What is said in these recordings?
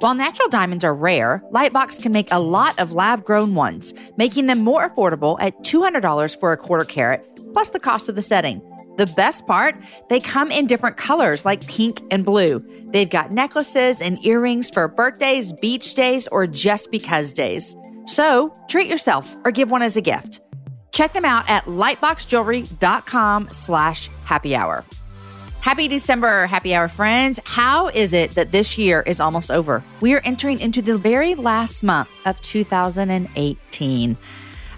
While natural diamonds are rare, Lightbox can make a lot of lab grown ones, making them more affordable at $200 for a quarter carat, plus the cost of the setting. The best part, they come in different colors like pink and blue. They've got necklaces and earrings for birthdays, beach days, or just because days. So treat yourself or give one as a gift. Check them out at lightboxjewelry.com slash happy hour. Happy December, happy hour friends. How is it that this year is almost over? We are entering into the very last month of 2018.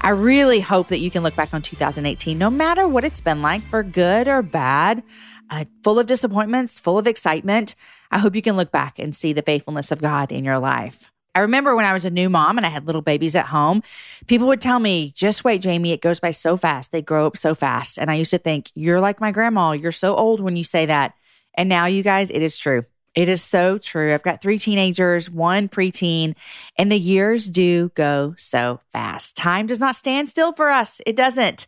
I really hope that you can look back on 2018, no matter what it's been like, for good or bad, uh, full of disappointments, full of excitement. I hope you can look back and see the faithfulness of God in your life. I remember when I was a new mom and I had little babies at home, people would tell me, just wait, Jamie, it goes by so fast. They grow up so fast. And I used to think, you're like my grandma. You're so old when you say that. And now, you guys, it is true. It is so true. I've got three teenagers, one preteen, and the years do go so fast. Time does not stand still for us. It doesn't.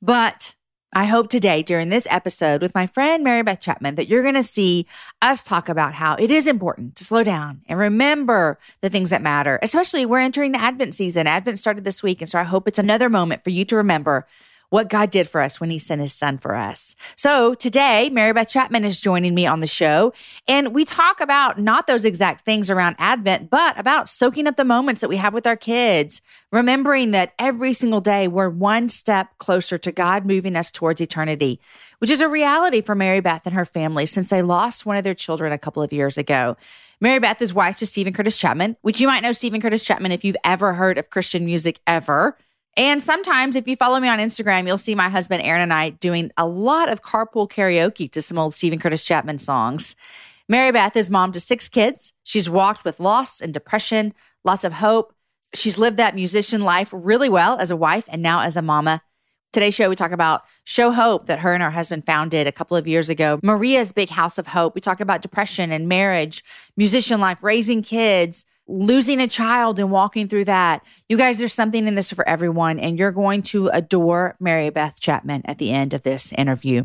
But I hope today during this episode with my friend Mary Beth Chapman that you're going to see us talk about how it is important to slow down and remember the things that matter. Especially we're entering the Advent season. Advent started this week. And so I hope it's another moment for you to remember what God did for us when he sent his son for us. So today, Mary Beth Chapman is joining me on the show, and we talk about not those exact things around Advent, but about soaking up the moments that we have with our kids, remembering that every single day we're one step closer to God moving us towards eternity, which is a reality for Mary Beth and her family since they lost one of their children a couple of years ago. Mary Beth is wife to Steven Curtis Chapman, which you might know Steven Curtis Chapman if you've ever heard of Christian music ever. And sometimes, if you follow me on Instagram, you'll see my husband Aaron and I doing a lot of carpool karaoke to some old Steven Curtis Chapman songs. Mary Beth is mom to six kids. She's walked with loss and depression, lots of hope. She's lived that musician life really well as a wife and now as a mama. Today's show, we talk about Show Hope that her and her husband founded a couple of years ago. Maria's Big House of Hope. We talk about depression and marriage, musician life, raising kids, losing a child and walking through that. You guys, there's something in this for everyone, and you're going to adore Mary Beth Chapman at the end of this interview.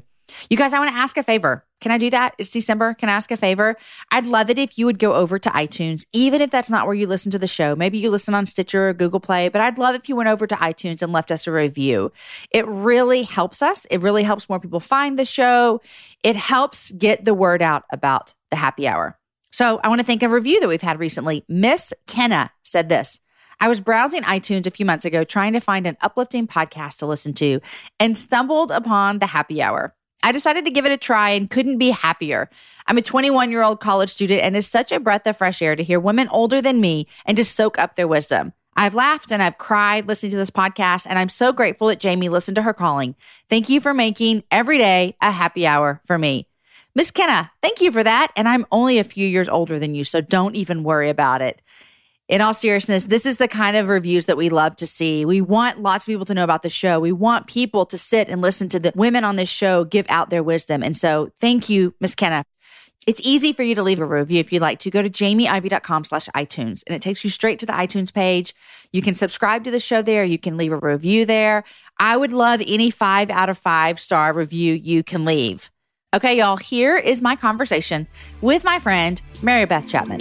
You guys, I want to ask a favor. Can I do that? It's December. Can I ask a favor? I'd love it if you would go over to iTunes, even if that's not where you listen to the show. Maybe you listen on Stitcher or Google Play, but I'd love if you went over to iTunes and left us a review. It really helps us. It really helps more people find the show. It helps get the word out about the happy hour. So I want to thank a review that we've had recently. Miss Kenna said this. I was browsing iTunes a few months ago trying to find an uplifting podcast to listen to and stumbled upon the happy hour. I decided to give it a try and couldn't be happier. I'm a 21 year old college student and it's such a breath of fresh air to hear women older than me and to soak up their wisdom. I've laughed and I've cried listening to this podcast, and I'm so grateful that Jamie listened to her calling. Thank you for making every day a happy hour for me. Miss Kenna, thank you for that. And I'm only a few years older than you, so don't even worry about it. In all seriousness, this is the kind of reviews that we love to see. We want lots of people to know about the show. We want people to sit and listen to the women on this show give out their wisdom. And so thank you, Miss Kenna. It's easy for you to leave a review if you'd like to. Go to jamieivey.com slash iTunes and it takes you straight to the iTunes page. You can subscribe to the show there. You can leave a review there. I would love any five out of five star review you can leave. Okay, y'all, here is my conversation with my friend, Mary Beth Chapman.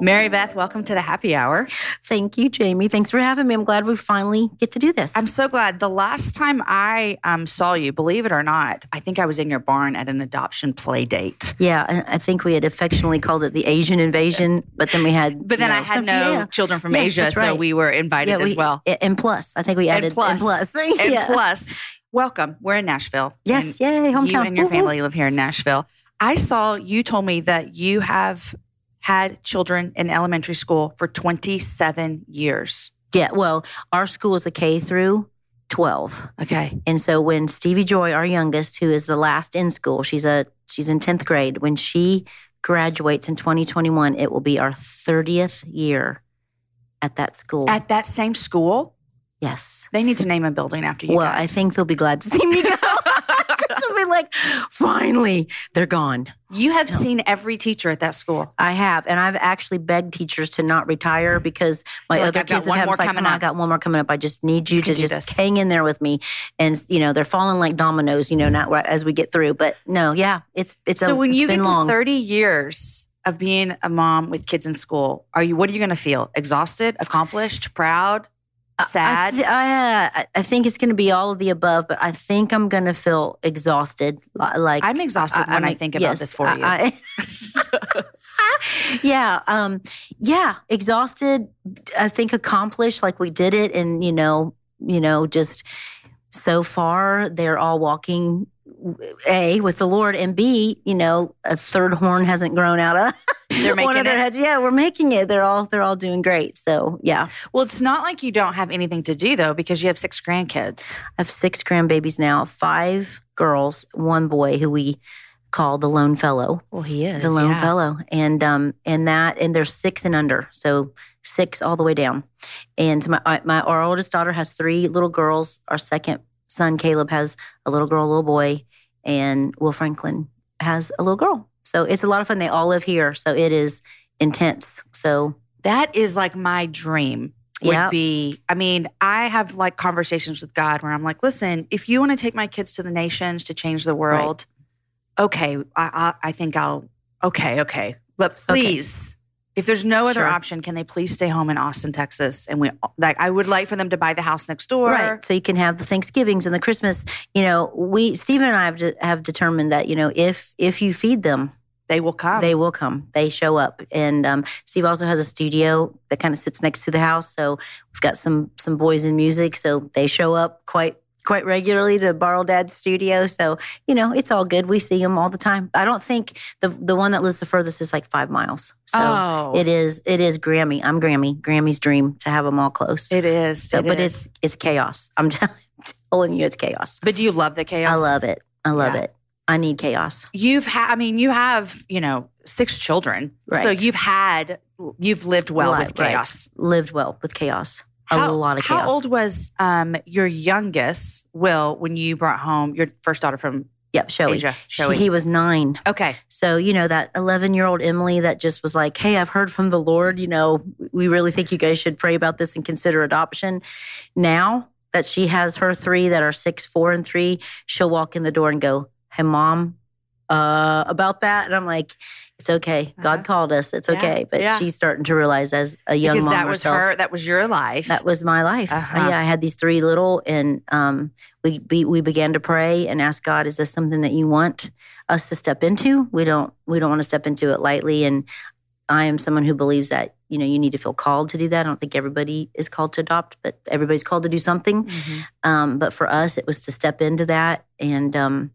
Mary Beth, welcome to the happy hour. Thank you, Jamie. Thanks for having me. I'm glad we finally get to do this. I'm so glad. The last time I um, saw you, believe it or not, I think I was in your barn at an adoption play date. Yeah, I think we had affectionately called it the Asian invasion, but then we had. But then know, I had no yeah. children from Yeah, Asia, that's so we were invited Yeah, we- as well. And plus, I think we added and plus, and plus. and Yeah. plus, welcome. We're in Nashville. Yes, And yay, hometown. You and your family live here in Nashville. I saw you told me that you have had children in elementary school for 27 years. Yeah, well, our school is a K through 12. Okay. And so when Stevie Joy, our youngest, who is the last in school, she's a she's in 10th grade, when she graduates in 2021, it will be our 30th year at that school. At that same school, yes. they need to name a building after you well, guys. I think they'll be glad to see me go. Just to be like, finally, they're gone. you have No. seen every teacher at that school. I have, and I've actually begged teachers to not retire mm. because my like, other "I've kids have had more like, coming come on, I got one more coming up. I just need you, You to just this. hang in there with me, and you know they're falling like dominoes. You know, not right as we get through, but no, yeah, it's it's so a, when it's you get long. to 30 years of being a mom with kids in school, are you what are you going to feel? Exhausted, accomplished, proud, sad? I, th- I, uh, I think it's going to be all of the above, but I think I'm going to feel exhausted. Like I'm exhausted when I, think about yes, this for you. I- I- yeah, um, yeah, exhausted. I think accomplished, like we did it, and you know, you know, just so far they're all walking. A with the Lord, and B, you know, a third horn hasn't grown out of They're one of their it? heads. Yeah, we're making it. They're all they're all doing great. So yeah, well, it's not like you don't have anything to do though, because you have six grandkids. I have six grandbabies now, five girls, one boy who we call the lone fellow, Well, he is the lone fellow, and um and that and they're six and under, so six all the way down. And my my our oldest daughter has three little girls. Our second son Caleb has a little girl, a little boy, and Will Franklin has a little girl. So it's a lot of fun. They all live here, so it is intense. So That is like my dream. Would Yeah. be, I mean, I have like conversations with God where I'm like, listen, if you want to take my kids to the nations to change the world, okay, I, I, I think I'll, okay, okay. But please, if there's no other Sure. option, can they please stay home in Austin, Texas? And we, like, I would like for them to buy the house next door. Right. So you can have the Thanksgivings and the Christmas. You know, we Stephen and I have, de- have determined that you know if if you feed them, They will come. they will come. They show up. And um, Steve also has a studio that kind of sits next to the house. So we've got some some boys in music. So they show up quite quite regularly to borrow dad's studio. So you know it's all good. We see them all the time. I don't think the the one that lives the furthest is like five miles. So oh, it is it is Grammy. I'm Grammy. Grammy's dream to have them all close. it is. So, it but is. it's it's chaos. I'm telling you, it's chaos. but do you love the chaos? I love it. I love Yeah. it. I need chaos. You've had, I mean, you have, you know, six children. Right. So you've had, you've lived well with right. chaos. Lived well with chaos. How- a lot of chaos. How old was um, your youngest, Will, when you brought home your first daughter from Yep, Shoey. Asia? Shoey. he was nine. okay. So, you know, that 11 year old Emily that just was like, Hey, I've heard from the Lord, you know, we really think you guys should pray about this and consider adoption. Now that she has her three that are six, four, and three, she'll walk in the door and go, Hey, mom, uh, about that. And I'm like, It's okay. God Uh-huh. called us. It's Yeah, okay. But yeah. she's starting to realize as a young because mom that was herself, her, that was your life. that was my life. Uh-huh. Yeah, I had these three little, and um, we we began to pray and ask God, "Is this something that you want us to step into? We don't we don't want to step into it lightly." And I am someone who believes that you know you need to feel called to do that. I don't think everybody is called to adopt, but everybody's called to do something. Mhm. Um, but for us, it was to step into that, and um,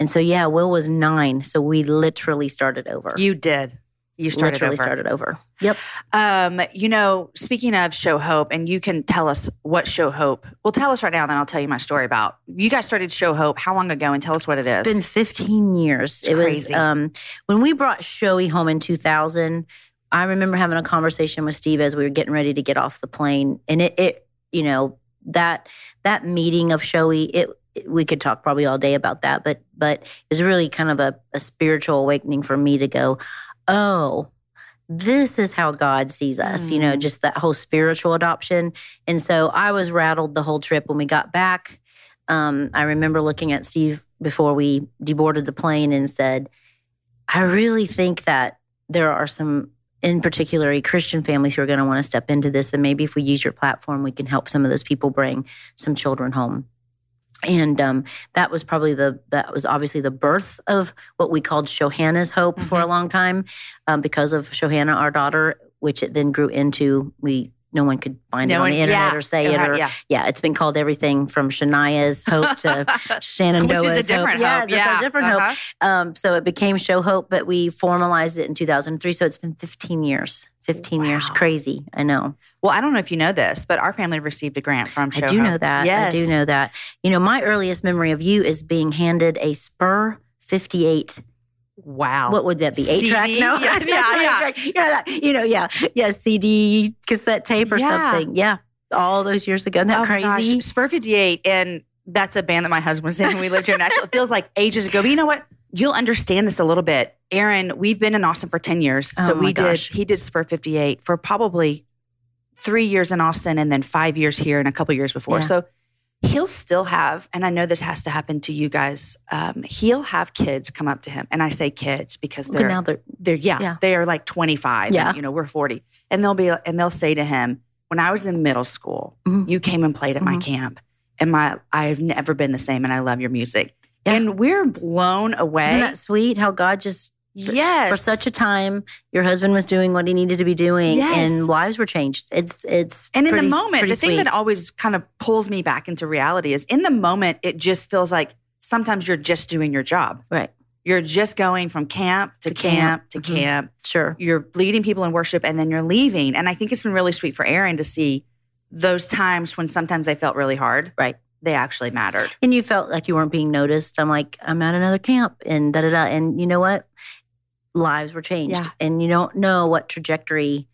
and so yeah, Will was nine, so we literally started over. You did. You started literally over. started over. Yep. Um, you know, speaking of Show Hope, and you can tell us what Show Hope. Well, tell us right now, then I'll tell you my story about. You guys started Show Hope how long ago, and tell us what it is. It's been 15 years. It's it crazy. was um, when we brought showy home in 2000. I remember having a conversation with Steve as we were getting ready to get off the plane, and it, it you know, that that meeting of Shoey, it, we could talk probably all day about that, but but it was really kind of a, a spiritual awakening for me to go, oh. This is how God sees us, you know, Mm. just that whole spiritual adoption. And so I was rattled the whole trip when we got back. Um, I remember looking at Steve before we deboarded the plane and said, I really think that there are some in particular Christian families who are going to want to step into this. And maybe if we use your platform, we can help some of those people bring some children home. And um, that was probably the that was obviously the birth of what we called Shaohannah's Hope mm-hmm. for a long time, um, because of Shaohannah, our daughter, which it then grew into we no one could find no it on one, the internet yeah, or say it or yeah. yeah. it's been called everything from Shania's hope to Shenandoah's Which is a different hope. hope. Yeah, yeah. a different uh-huh. hope. Um, so it became Show Hope, but we formalized it in 2003. So it's been 15 years. 15 wow. years. Crazy. I know. Well, I don't know if you know this, but our family received a grant from Show I do Hope. know that. Yes. I do know that. You know, my earliest memory of you is being handed a Spur 58 Wow. What would that be? Eight track? No. Yeah, yeah, yeah. You, know you know, yeah. Yeah, CD, cassette tape or yeah. something. Yeah. All those years ago. Isn't that oh crazy? Gosh. Spur 58. And that's a band that my husband was in when we lived here in Nashville. It feels like ages ago. But you know what? You'll understand this a little bit. Aaron, we've been in Austin for 10 years. Oh so oh we gosh. did, he did Spur 58 for probably three years in Austin and then five years here and a couple years before. Yeah. So he'll still have, and I know this has to happen to you guys. Um, he'll have kids come up to him, and I say kids because they're now they're, they're yeah, yeah, they are like twenty five. Yeah, and, you know we're forty, and they'll be and they'll say to him, "When I was in middle school, mm-hmm. you came and played at mm-hmm. my camp, and my I've never been the same, and I love your music." Yeah. And we're blown away. Isn't that sweet? How God just Yes. For such a time, your husband was doing what he needed to be doing yes. and lives were changed. It's it's And pretty, in the moment, the thing sweet. that always kind of pulls me back into reality is in the moment it just feels like sometimes you're just doing your job. Right. You're just going from camp to, to camp, camp, to mm-hmm. camp. Sure. You're leading people in worship and then you're leaving. And I think it's been really sweet for Aaron to see those times when sometimes they felt really hard. Right they actually mattered. And you felt like you weren't being noticed. I'm like, I'm at another camp and da da da. And you know what? Lives were changed yeah. and you don't know what trajectory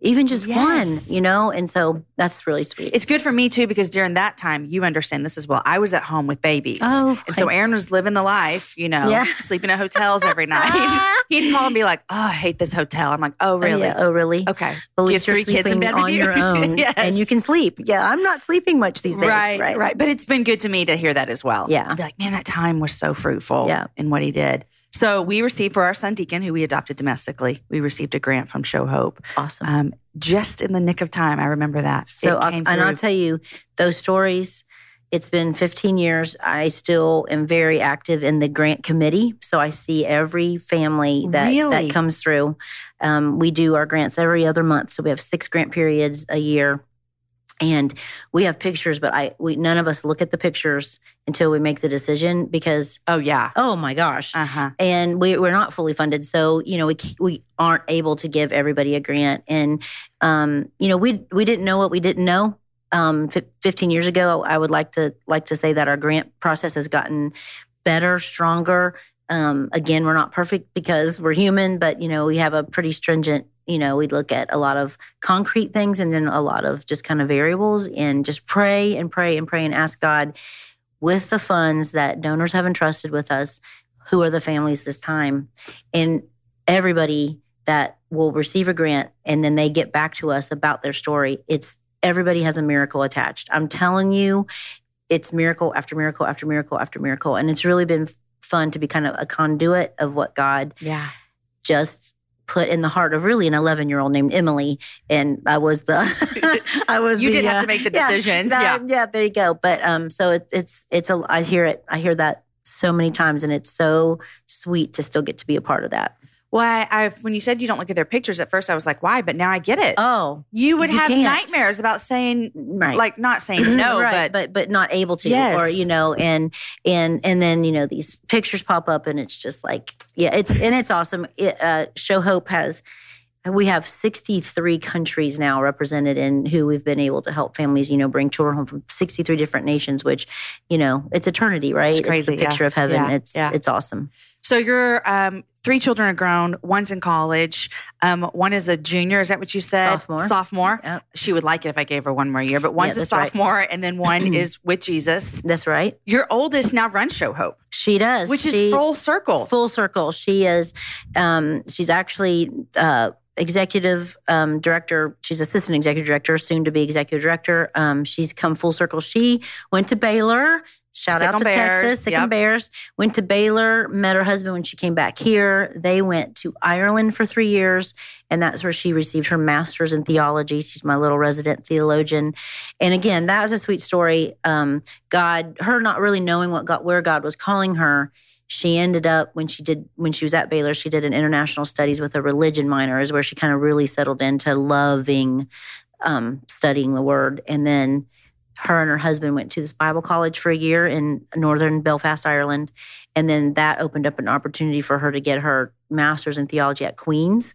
even just yes. one, you know? And so that's really sweet. It's good for me too, because during that time, you understand this as well. I was at home with babies. Oh. And so Aaron was living the life, you know, yeah. sleeping at hotels every night. He'd call and be like, oh, I hate this hotel. I'm like, oh, oh really? Yeah. Oh, really? Okay. Well, you have three kids in bed on you? your own yes. and you can sleep. Yeah. I'm not sleeping much these days. Right, right. Right. But it's been good to me to hear that as well. Yeah. To be like, man, that time was so fruitful yeah. in what he did. So we received for our son Deacon, who we adopted domestically, we received a grant from Show Hope. Awesome. Um, just in the nick of time. I remember that. So. And I'll tell you, those stories, it's been 15 years. I still am very active in the grant committee. So I see every family that, really? that comes through. Um, we do our grants every other month. So we have six grant periods a year and we have pictures but i we none of us look at the pictures until we make the decision because oh yeah. Oh my gosh. Uh-huh. and we, we're not fully funded. So you know we we aren't able to give everybody a grant. And um you know we we didn't know what we didn't know. Um 15 years ago i would like to like to say that our grant process has gotten better stronger. Um again we're not perfect because we're human but you know we have a pretty stringent you know, we'd look at a lot of concrete things and then a lot of just kind of variables and just pray and pray and pray and ask God with the funds that donors have entrusted with us, who are the families this time? And everybody that will receive a grant and then they get back to us about their story, it's everybody has a miracle attached. I'm telling you, it's miracle after miracle after miracle after miracle. And it's really been fun to be kind of a conduit of what God yeah. just put in the heart of really an 11 year old named Emily. And I was the, I was you the, didn't uh, have to make the decisions. Yeah, yeah. yeah. There you go. But, um, so it, it's, it's a, I hear it. I hear that so many times and it's so sweet to still get to be a part of that. Well, I, when you said you don't look at their pictures at first, I was like, why? But now I get it. Oh, you would you have can't. nightmares about saying, right. like not saying no, right. but but but not able to, yes. or you know, and and and then you know these pictures pop up, and it's just like, yeah, it's and it's awesome. It, uh, Show Hope has we have 63 countries now represented in who we've been able to help families, you know, bring children home from 63 different nations, which, you know, it's eternity, right? It's, crazy, it's the picture yeah. of heaven. Yeah. It's yeah. it's awesome. So your um, three children are grown. One's in college. Um, one is a junior. Is that what you said? Sophomore. Sophomore. Yep. She would like it if I gave her one more year, but one's Yeah, a that's right. sophomore, and then one is with Jesus. That's right. Your oldest now runs Show Hope, She does. which is She's full circle. full circle. She is. Um, she's actually. Uh, executive um, director she's assistant executive director soon to be executive director um, she's come full circle she went to baylor Shout Sick out to Bears, Texas, Sick yep. and Bears. Went to Baylor, met her husband when she came back here. They went to Ireland for three years, and that's where she received her master's in theology. She's my little resident theologian. And again, that was a sweet story. Um, God, her not really knowing what God, where God was calling her. She ended up when she did when she was at Baylor, she did an international studies with a religion minor, is where she kind of really settled into loving um, studying the word. And then her and her husband went to this Bible college for a year in northern Belfast, Ireland. And then that opened up an opportunity for her to get her master's in theology at Queen's,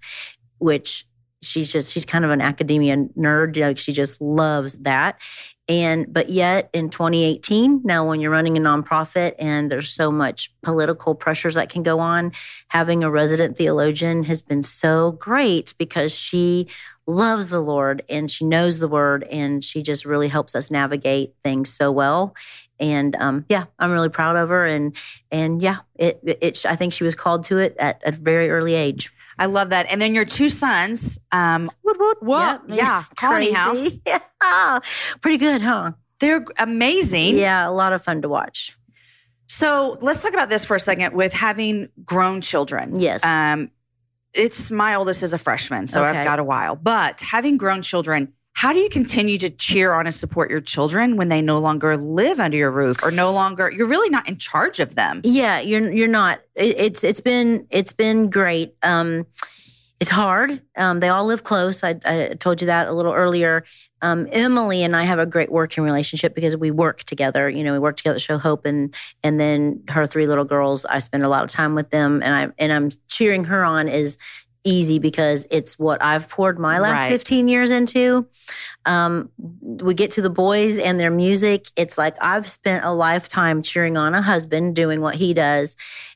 which she's just, she's kind of an academia nerd. Like she just loves that. And, but yet in 2018, now when you're running a nonprofit and there's so much political pressures that can go on, having a resident theologian has been so great because she loves the Lord and she knows the word and she just really helps us navigate things so well. And um, yeah, I'm really proud of her. And and yeah, it, it I think she was called to it at a very early age. I love that. And then your two sons, um, Woot, woot. Well, yeah, Colony House. Yeah. Pretty good, huh? they're amazing. Yeah, a lot of fun to watch. So let's talk about this for a second with having grown children. Yes. Um, it's my oldest is a freshman, so Okay. I've got a while. But having grown children, how do you continue to cheer on and support your children when they no longer live under your roof or no longer you're really not in charge of them? Yeah, you're you're not. It, it's it's been it's been great. Um, it's hard. Um, they all live close. I, I told you that a little earlier. Um, Emily and I have a great working relationship because we work together. You know, we work together at Show Hope, and and then her three little girls. I spend a lot of time with them, and I and I'm cheering her on is easy because it's what I've poured my last Right. 15 years into. Um, we get to the boys and their music. It's like I've spent a lifetime cheering on a husband doing what he does.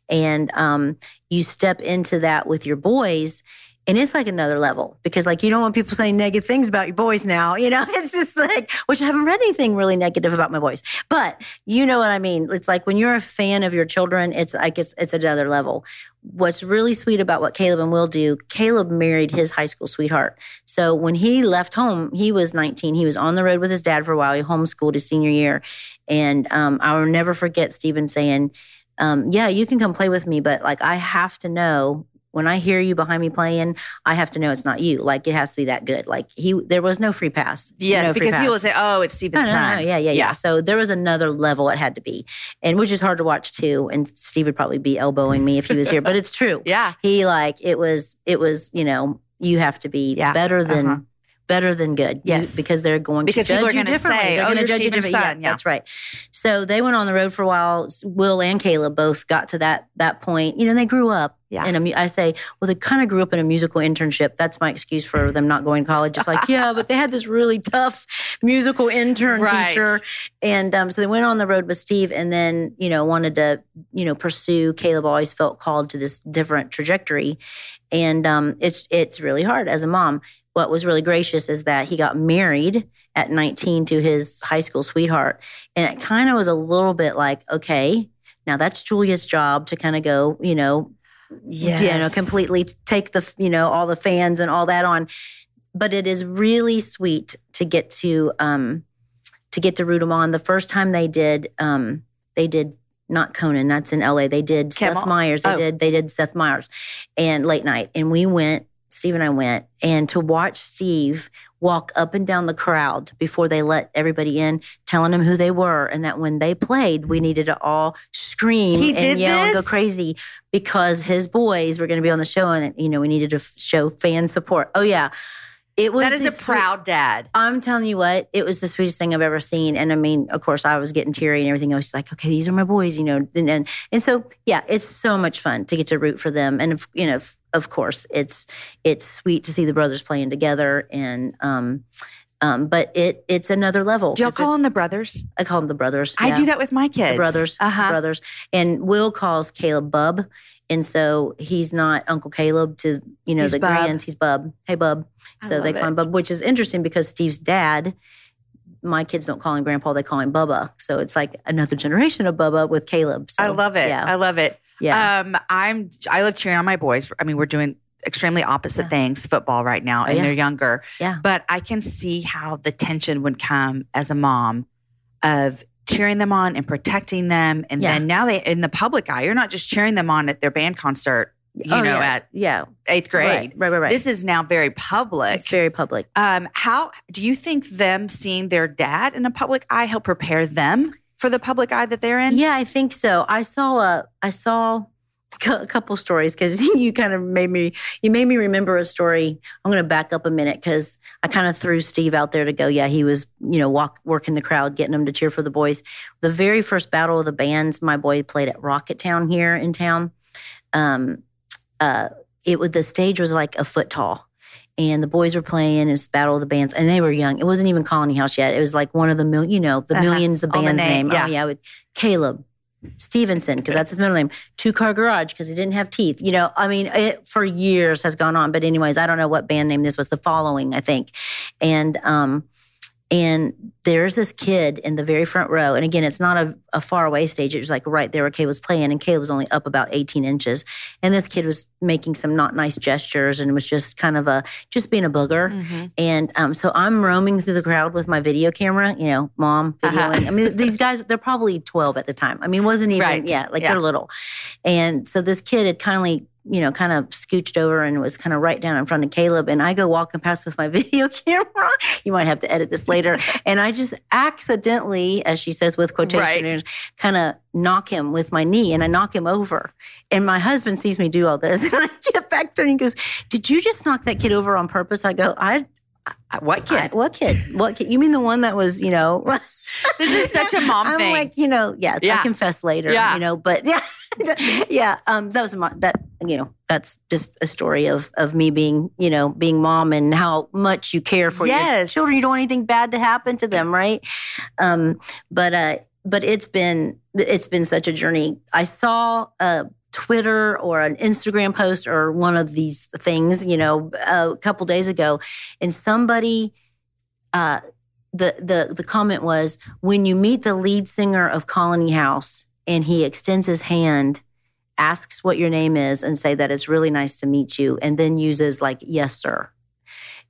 And um, you step into that with your boys. And it's like another level because, like, you don't want people saying negative things about your boys now. You know, it's just like, which I haven't read anything really negative about my boys, but you know what I mean. It's like when you're a fan of your children, it's like it's it's another level. What's really sweet about what Caleb and Will do, Caleb married his high school sweetheart. So when he left home, he was 19. He was on the road with his dad for a while. He homeschooled his senior year, and um, I will never forget Stephen saying, um, "Yeah, you can come play with me, but like I have to know." When I hear you behind me playing, I have to know it's not you. Like it has to be that good. Like he, there was no free pass. Yes, no because pass. people say, "Oh, it's Steven's no, no, son." no. Yeah, yeah, yeah, So there was another level it had to be, and which is hard to watch too. And Steve would probably be elbowing me if he was here, but it's true. yeah. He like it was. It was you know you have to be Yeah. better than Uh-huh. Better than good. You- Yes. because they're going Because to people judge are you differently. say, they're "Oh, going to judge you differently. son." Yeah. That's right. So they went on the road for a while. Will and Caleb both got to that that point. You know, they grew up. Yeah. In a, mu- I say, well, they kind of grew up in a musical internship. That's my excuse for them not going to college. It's like, yeah, but they had this really tough musical intern Right. teacher, and um, so they went on the road with Steve, and then you know wanted to you know pursue. Caleb always felt called to this different trajectory, and um, it's it's really hard as a mom. What was really gracious is that he got married at 19 to his high school sweetheart, and it kind of was a little bit like, okay, now that's Julia's job to kind of go, you know, you know, completely take the, you know, all the fans and all that on. But it is really sweet to get to um to get to root them on. The first time they did um they did not Conan, that's in LA. They did? Seth Meyers. They Oh. did they did Seth Meyers and late night. And we went, Steve and I went, and to watch Steve walk up and down the crowd before they let everybody in, telling them who they were, and that when they played, we needed to all scream He and yell and go crazy because his boys were going to be on the show, and you know we needed to f- show fan support. Oh yeah, it was That is a proud dad. I'm telling you what, it was the sweetest thing I've ever seen. And I mean, of course, I was getting teary and everything. I was like, okay, these are my boys, you know. And and, and so, yeah, it's so much fun to get to root for them. And if, you know, f- of course, it's it's sweet to see the brothers playing together. And um, um, but it it's another level. Do y'all call them the brothers? I call them the brothers. I yeah. do that with my kids. The brothers, Uh-huh. brothers, and Will calls Caleb Bub, and so he's not Uncle Caleb to you know He's the Bub. grands. He's Bub. Hey Bub. I So they call him it. Bub, which is interesting because Steve's dad. My kids don't call him Grandpa; they call him Bubba. So it's like another generation of Bubba with Caleb. So, I love it. Yeah, I love it. Yeah. Um, I'm I love cheering on my boys. I mean, we're doing extremely opposite Yeah. things, football right now, Oh, and yeah. they're younger. Yeah. But I can see how the tension would come as a mom of cheering them on and protecting them. And Yeah. then now they in the public eye, you're not just cheering them on at their band concert, you Oh, know, yeah. at yeah, eighth grade. right, right, right. right. This is now very public. it's very public. Um, how do you think them seeing their dad in a public eye help prepare them for the public eye that they're in? Yeah, I think so. I saw a I saw a couple stories because you kind of made me you made me remember a story. I'm going to back up a minute because I kind of threw Steve out there to go. Yeah, he was you know walk working the crowd, getting them to cheer for the boys. The very first battle of the bands, my boy played at Rocketown here in town. Um, uh, it was the stage was like a foot tall. And the boys were playing. It was Battle of the Bands, and they were young. It wasn't even Colony House yet. It was like one of the mil, you know, the Uh-huh. millions of band's name, name. yeah. Oh yeah, with Caleb Stevenson because that's his middle name. Two Car Garage because he didn't have teeth. You know, I mean, it for years has gone on. But anyways, I don't know what band name this was. The following, I think, and um, and there's this kid in the very front row. And again, it's not a, a far away stage. It was like right there where Kay was playing, and Kay was only up about 18 inches. And this kid was making some not nice gestures and was just kind of a just being a booger. Mhm. And um, so I'm roaming through the crowd with my video camera, you know, mom videoing. Uh-huh. I mean, these guys, they're probably 12 at the time. I mean, wasn't even, Right. yeah, like Yeah. they're little. And so this kid had kindly, you know, kind of scooched over and was kind of right down in front of Caleb. And I go walking past with my video camera. You might have to edit this later. and I just accidentally, as she says with quotation, Right. kind of knock him with my knee and I knock him over. And my husband sees me do all this. And I get back there and he goes, Did you just knock that kid over on purpose? I go, I Uh, What kid? I- what kid? What kid? You mean the one that was, you know? This is such a mom I'm thing. like, you know, yeah, Yeah. I confess later, Yeah. you know, but yeah, yeah. Um, that was my, that, you know, that's just a story of of me being, you know, being mom and how much you care for your children. You don't want anything bad to happen to them, right? Um, but uh, but it's been it's been such a journey. I saw a Twitter or an Instagram post or one of these things, you know, a couple days ago, and somebody uh, the the the comment was when you meet the lead singer of Colony House and he extends his hand, asks what your name is, and say that it's really nice to meet you, and then uses like yes sir,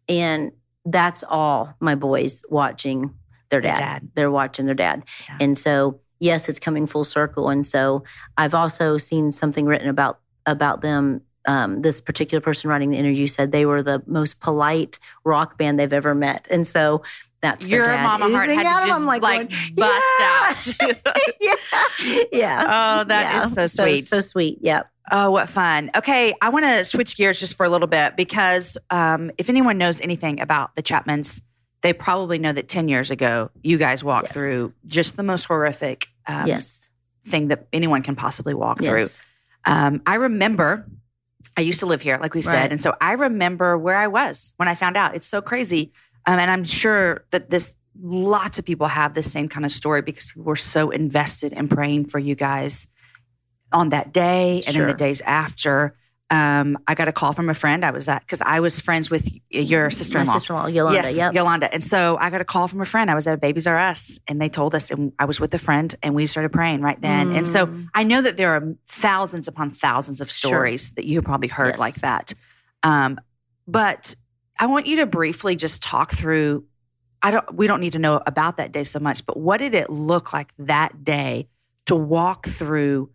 and that's all my boys watching their Their dad. dad. They're watching their dad, Yeah. and so yes, it's coming full circle. And so I've also seen something written about about them. Um, this particular person writing the interview said they were the most polite rock band they've ever met, and so that's Your mama heart had out to just them, like, going, bust "Yeah." out. yeah, yeah. Oh, that is Yeah. so sweet. so, sweet. Yeah, Oh, what fun. Okay, I want to switch gears just for a little bit because um, if anyone knows anything about the Chapmans, they probably know that 10 years ago, you guys walked Yes. through just the most horrific um, yes, thing that anyone can possibly walk through. Um, I remember I used to live here, like we said. Right. And so I remember where I was when I found out. It's so crazy. Um, and I'm sure that this, lots of people have the same kind of story because we're so invested in praying for you guys on that day and in the days after. Um, I got a call from a friend I was at because I was friends with your sister in law, sister-in-law Yolanda. Yes, yep. Yolanda. And so I got a call from a friend. I was at Babies R Us and they told us, and I was with a friend and we started praying right then. And so Mm. I know that there are thousands upon thousands of Sure. stories that you have probably heard Yes. like that. Um, but I want you to briefly just talk through. I don't. We don't need to know about that day so much, but what did it look like that day to walk through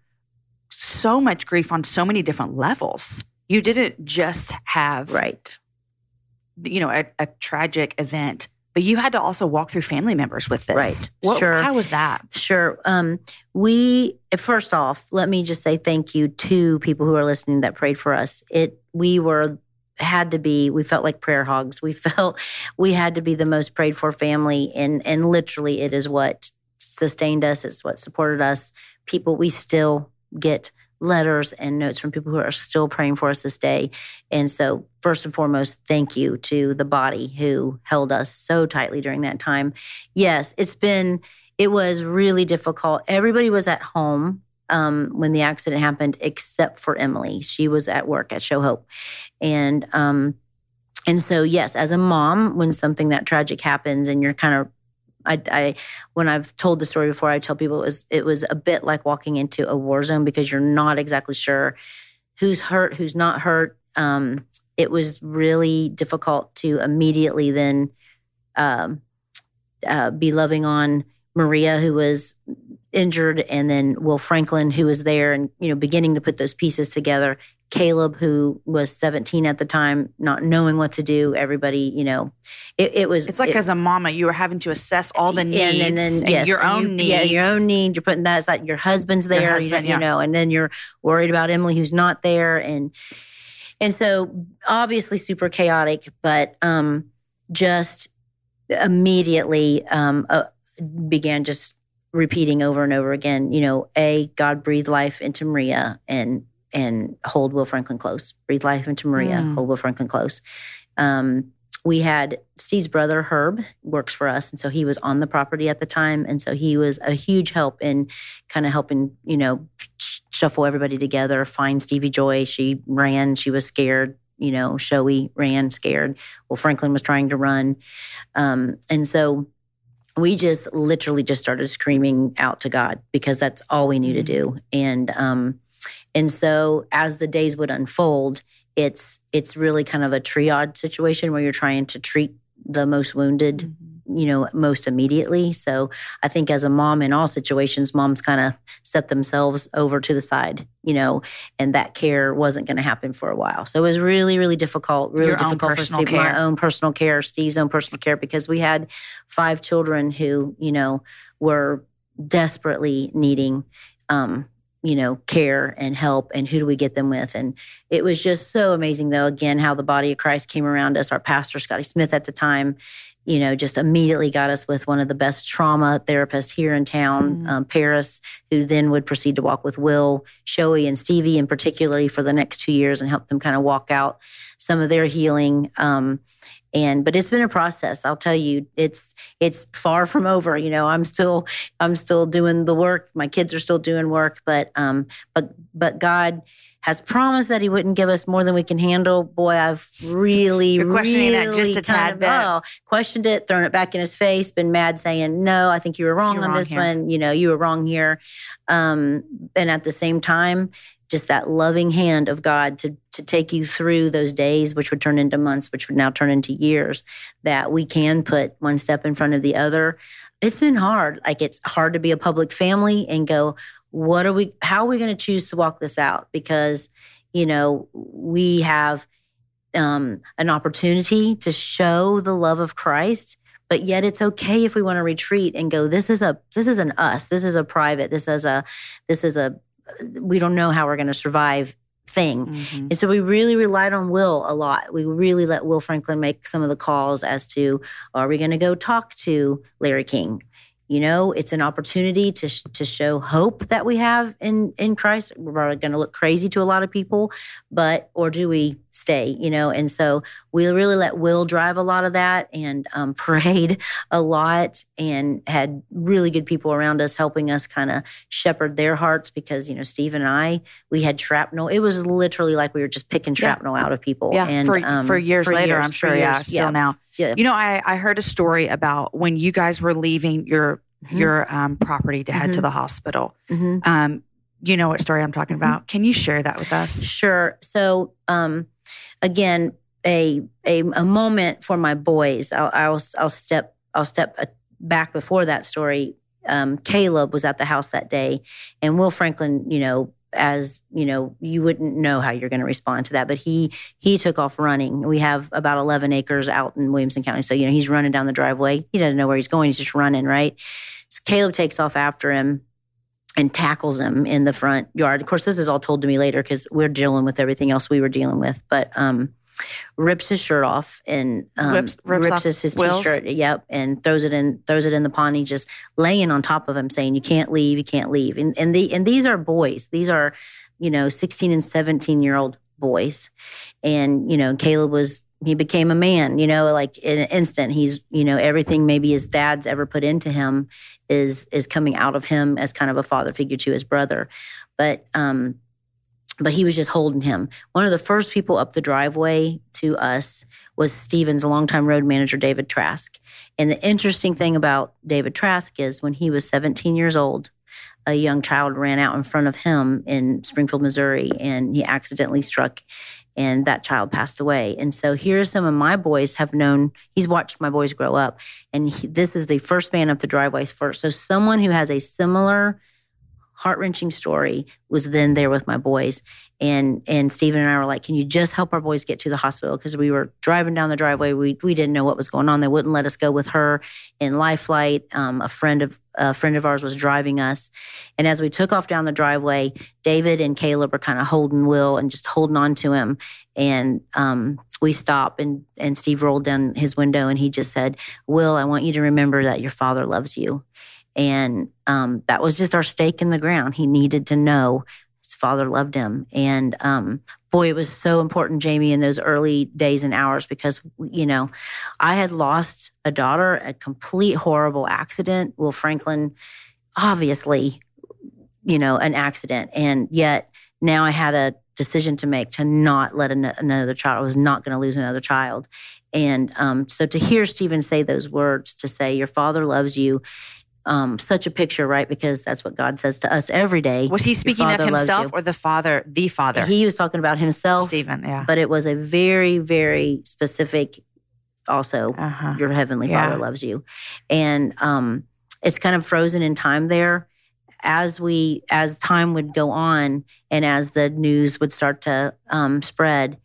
so much grief on so many different levels? You didn't just have right. you know, a, a tragic event, but you had to also walk through family members with this. Right. What, Sure. How was that? Sure. Um, we first off, let me just say thank you to people who are listening that prayed for us. It we were had to be we felt like prayer hogs. We felt we had to be the most prayed for family and and literally it is what sustained us, it's what supported us. People we still get letters and notes from people who are still praying for us this day. And so first and foremost, thank you to the body who held us so tightly during that time. Yes, it's been it was really difficult. Everybody was at home um, when the accident happened, except for Emily. She was at work at Show Hope, and um, and so yes, as a mom, when something that tragic happens, and you're kind of I, I when I've told the story before, I tell people it was it was a bit like walking into a war zone because you're not exactly sure who's hurt, who's not hurt. Um, it was really difficult to immediately then um, uh, be loving on Maria, who was injured, and then Will Franklin, who was there and, you know, beginning to put those pieces together. Caleb, who was 17 at the time, not knowing what to do. Everybody, you know, it, it was. It's like it, as a mama, you were having to assess all the needs and, and, then yes, your own you- needs. Yeah, your own need. You're putting that. It's like your husband's Your there, husband, you, yeah. know, and then you're worried about Emily who's not there, and and so obviously super chaotic, but um, just immediately um, uh, began just repeating over and over again. You know, a God breathed life into Maria and and hold Will Franklin close. Breathe life into Maria. Mm. Hold Will Franklin close. Um, we had Steve's brother Herb works for us, and so he was on the property at the time, and so he was a huge help in kind of helping you know sh- shuffle everybody together. Find Stevie Joy. She ran. She was scared. You know, showy ran scared. Well, Franklin was trying to run, um, and so we just literally just started screaming out to God because that's all we knew to do. And um, and so as the days would unfold, it's it's really kind of a triage situation where you're trying to treat the most wounded, Mm-hmm. You know, most immediately. So I think as a mom in all situations, moms kind of set themselves over to the side, you know, and that care wasn't going to happen for a while. So it was really, really difficult, really Your difficult for Steve, my own personal care, Steve's own personal care, because we had five children who, you know, were desperately needing, um, you know, care and help. And who do we get them with? And it was just so amazing, though, again, how the body of Christ came around us. Our pastor, Scotty Smith, at the time, you know, just immediately got us with one of the best trauma therapists here in town, Mm. um, Paris, who then would proceed to walk with Will, Shoey, and Stevie, and particularly for the next two years, and help them kind of walk out some of their healing. Um, and but it's been a process. I'll tell you, it's it's far from over. You know, I'm still I'm still doing the work. My kids are still doing work, but um, but but God has promised that He wouldn't give us more than we can handle. Boy, I've really You're questioning that just a tad of, bit. Oh, questioned it, thrown it back in his face, been mad, saying, "No, I think you were wrong You're on wrong this here. one. You know, you were wrong here." Um, and at the same time, just that loving hand of God to to take you through those days, which would turn into months, which would now turn into years, that we can put one step in front of the other. It's been hard. Like it's hard to be a public family and go, what are we how are we going to choose to walk this out? Because, you know, we have um, an opportunity to show the love of Christ but yet it's okay if we want to retreat and go this is a this is an us this is a private this is a this is a we don't know how we're going to survive thing Mhm. and so we really relied on will a lot we really let will franklin make some of the calls as to are we going to go talk to larry king you know it's an opportunity to sh- to show hope that we have in in christ. We're probably going to look crazy to a lot of people but or do we stay you know and so we really let will drive a lot of that and um, prayed a lot and had really good people around us helping us kind of shepherd their hearts because you know steve and i we had shrapnel it was literally like we were just picking Yeah. shrapnel out of people Yeah, and for um, for years later, I'm for sure. yeah, years, still now. yeah. You know, I I heard a story about when you guys were leaving your Mhm. your um, property to head to Mhm. the hospital. Mhm. Um, you know what story I'm talking Mhm. about? Can you share that with us? Sure. So, um, again, a, a a moment for my boys. I'll I'll, I'll step I'll step uh, back before that story. Um, Caleb was at the house that day, and Will Franklin, you know, as you know, you wouldn't know how you're going to respond to that, but he he took off running. We have about 11 acres out in Williamson County, so you know he's running down the driveway. He doesn't know where he's going. He's just running, right? So Caleb takes off after him and tackles him in the front yard. Of course, this is all told to me later because we're dealing with everything else we were dealing with. But um, rips his shirt off and um, Rips- rips off his, his t-shirt. Yep, and throws it in throws it in the pond. He's just laying on top of him, saying, "You can't leave. You can't leave." And and the and these are boys. These are you know sixteen and seventeen year old boys, and you know Caleb was. He became a man, you know, like in an instant. He's, you know, everything maybe his dad's ever put into him is is coming out of him as kind of a father figure to his brother. But um but he was just holding him. One of the first people up the driveway to us was Stevens, longtime road manager, David Trask. And the interesting thing about David Trask is when he was 17 years old, a young child ran out in front of him in Springfield, Missouri, and he accidentally struck and that child passed away. And so here some of my boys have known, he's watched my boys grow up. And he, this is the first man up the driveway first. So someone who has a similar heart wrenching story was then there with my boys. And and Stephen and I were like, can you just help our boys get to the hospital? Because we were driving down the driveway. We we didn't know what was going on. They wouldn't let us go with her in life flight. Um, a friend of a friend of ours was driving us. And as we took off down the driveway, David and Caleb were kind of holding Will and just holding on to him. And um, we stopped and and Steve rolled down his window and he just said, Will, I want you to remember that your father loves you. And um, that was just our stake in the ground. He needed to know his father loved him. And um, boy, it was so important, Jamie, in those early days and hours because, you know, I had lost a daughter, a complete horrible accident. Will Franklin, obviously, you know, an accident. And yet now I had a decision to make to not let an- another child, I was not going to lose another child. And um, so to hear Steven say those words, to say, Your father loves you, um, such a picture, right? Because that's what God says to us every day. Was he speaking of himself or the Father, the Father? He was talking about himself, Steven. Yeah, but it was a very, very specific. Also, uh-huh. your heavenly yeah. Father loves you, and um, it's kind of frozen in time there. As we, as time would go on, and as the news would start to um, spread,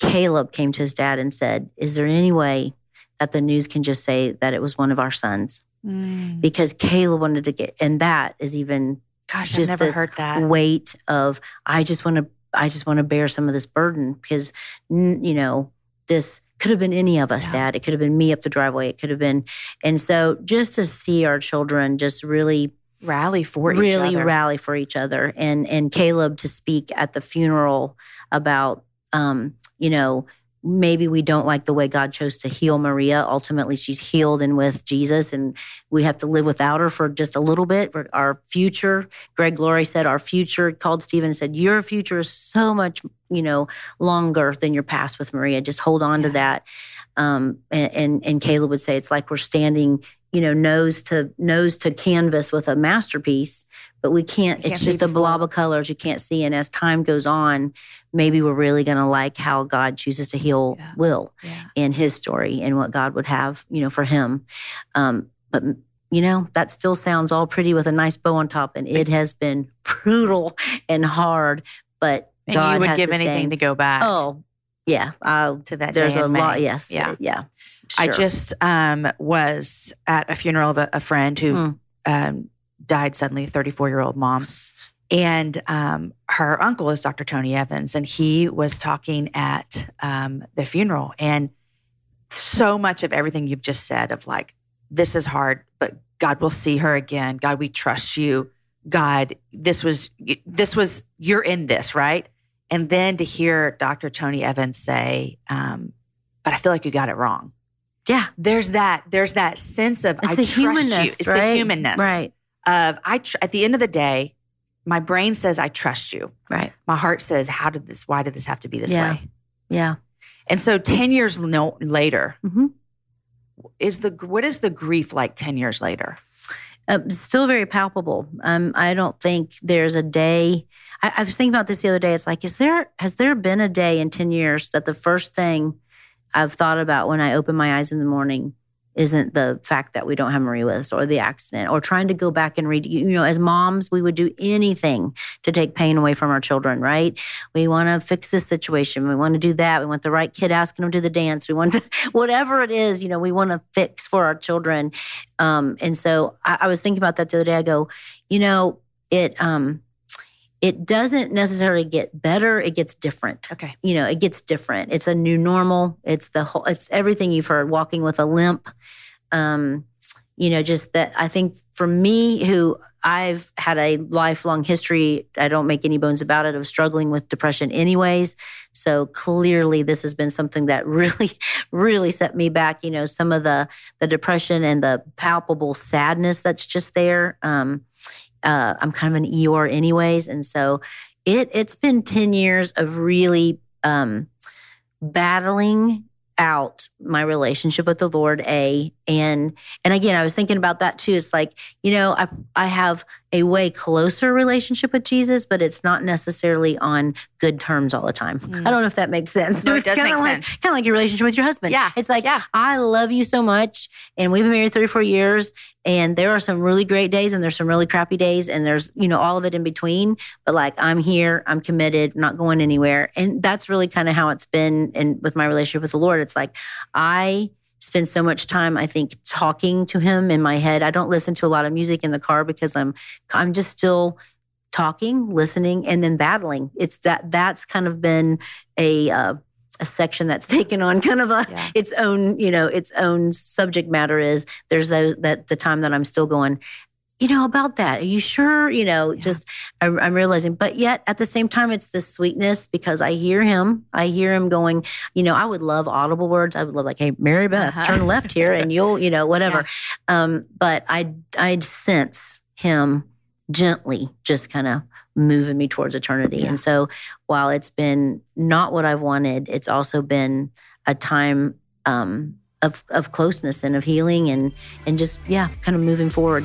Caleb came to his dad and said, "Is there any way that the news can just say that it was one of our sons?" Mm. because Caleb wanted to get, and that is even gosh, just I've never heard that weight of I just want to, I just want to bear some of this burden because you know this could have been any of us, yeah. Dad. It could have been me up the driveway. It could have been, and so just to see our children just really rally for really rally for each other, and and Caleb to speak at the funeral about, um, you know maybe we don't like the way God chose to heal Maria. Ultimately, she's healed and with Jesus, and we have to live without her for just a little bit. Our future, Greg Laurie said, our future called Steven and said, Your future is so much, you know, longer than your past with Maria. Just hold on yeah. to that. Um, and, and, and Caleb would say, It's like we're standing you know nose to nose to canvas with a masterpiece but we can't, can't it's just a blob of colors you can't see. And as time goes on maybe we're really going to like how god chooses to heal yeah. will yeah. in his story and what god would have you know for him. Um, but you know that still sounds all pretty with a nice bow on top and it has been brutal and hard but and god you would give anything to go back. Oh yeah. Uh, to that there's a lot yes. Yeah. Yeah Sure. I just um, was at a funeral of a, a friend who mm. um, died suddenly, 34 year old mom. And um, her uncle is Dr. Tony Evans, and he was talking at um, the funeral. And so much of everything you've just said of like, this is hard, but God will see her again. God, we trust you. God, this was, this was, you're in this, right? And then to hear Dr. Tony Evans say, um, but I feel like you got it wrong. Yeah. There's that, there's that sense of it's I the trust humanness, you. It's right? the humanness. Right. Of I tr- at the end of the day, my brain says I trust you. Right. My heart says, how did this, why did this have to be this yeah. way? Yeah. And so 10 years no, later, mm-hmm. is the what is the grief like 10 years later? Uh, still very palpable. Um, I don't think there's a day. I, I was thinking about this the other day. It's like, is there has there been a day in ten years that the first thing I've thought about when I open my eyes in the morning isn't the fact that we don't have Marie with us or the accident or trying to go back and read. You know, as moms, we would do anything to take pain away from our children, right? We want to fix this situation. We want to do that. We want the right kid asking them to the dance. We want to, whatever it is, you know, we want to fix for our children. Um, and so I, I was thinking about that the other day. I go, you know, it, um, it doesn't necessarily get better it gets different. Okay. You know it gets different. It's a new normal. It's the whole it's everything you've heard walking with a limp. Um you know just that i think for me who i've had a lifelong history i don't make any bones about it of struggling with depression anyways. So clearly this has been something that really really set me back. You know some of the the depression and the palpable sadness that's just there. Um uh, I'm kind of an Eeyore anyways. And so it, it's been 10 years of really um, battling out my relationship with the Lord, A. And and again, I was thinking about that too. It's like, you know, I I have a way closer relationship with Jesus, but it's not necessarily on good terms all the time. Mm. I don't know if that makes sense. No, it does make like, sense. Kind of like your relationship with your husband. Yeah. It's like, yeah. I love you so much. And we've been married 34 years. And there are some really great days and there's some really crappy days. And there's, you know, all of it in between. But like, I'm here, I'm committed, not going anywhere. And that's really kind of how it's been. And with my relationship with the Lord, it's like, I spend so much time i think talking to him in my head i don't listen to a lot of music in the car because i'm i'm just still talking listening and then battling it's that that's kind of been a uh, a section that's taken on kind of a yeah. its own you know its own subject matter is there's a, that the time that i'm still going you know, about that. Are you sure? You know, yeah. just I, I'm realizing, but yet at the same time, it's this sweetness because I hear him. I hear him going, you know, I would love audible words. I would love like, hey, Mary Beth, uh-huh. turn left here and you'll, you know, whatever. Yeah. Um, but I, I'd sense him gently just kind of moving me towards eternity. Yeah. And so while it's been not what I've wanted, it's also been a time um, of, of closeness and of healing and, and just, yeah, kind of moving forward.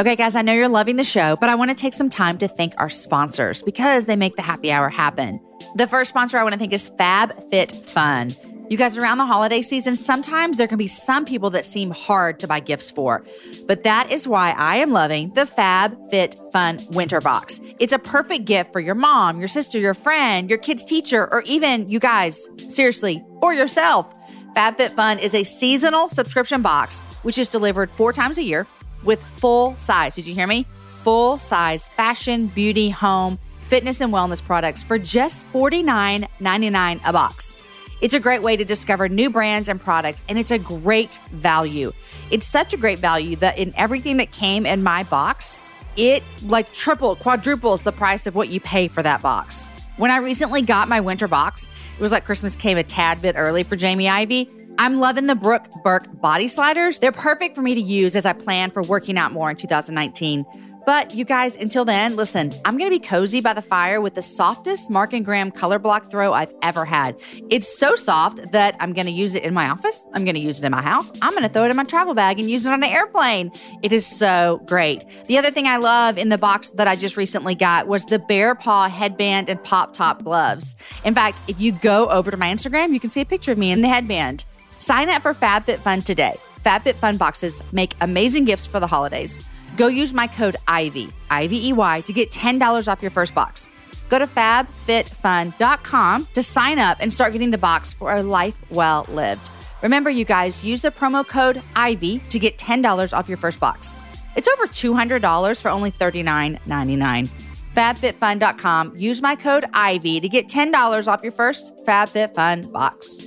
Okay, guys, I know you're loving the show, but I want to take some time to thank our sponsors because they make the happy hour happen. The first sponsor I want to thank is FabFitFun. You guys, around the holiday season, sometimes there can be some people that seem hard to buy gifts for. But that is why I am loving the Fab Fit Fun Winter Box. It's a perfect gift for your mom, your sister, your friend, your kid's teacher, or even you guys, seriously, or yourself. FabFitFun is a seasonal subscription box, which is delivered four times a year with full size. Did you hear me? Full size fashion, beauty, home, fitness, and wellness products for just $49.99 a box. It's a great way to discover new brands and products, and it's a great value. It's such a great value that in everything that came in my box, it like triple, quadruples the price of what you pay for that box. When I recently got my winter box, it was like Christmas came a tad bit early for Jamie Ivey. I'm loving the Brooke Burke body sliders. They're perfect for me to use as I plan for working out more in 2019. But you guys, until then, listen, I'm going to be cozy by the fire with the softest Mark and Graham color block throw I've ever had. It's so soft that I'm going to use it in my office. I'm going to use it in my house. I'm going to throw it in my travel bag and use it on an airplane. It is so great. The other thing I love in the box that I just recently got was the Bear Paw headband and pop top gloves. In fact, if you go over to my Instagram, you can see a picture of me in the headband. Sign up for FabFitFun today. FabFitFun boxes make amazing gifts for the holidays. Go use my code IVEY, I-V-E-Y, to get $10 off your first box. Go to fabfitfun.com to sign up and start getting the box for a life well lived. Remember, you guys, use the promo code IVEY to get $10 off your first box. It's over $200 for only $39.99. FabFitFun.com. Use my code IVEY to get $10 off your first FabFitFun box.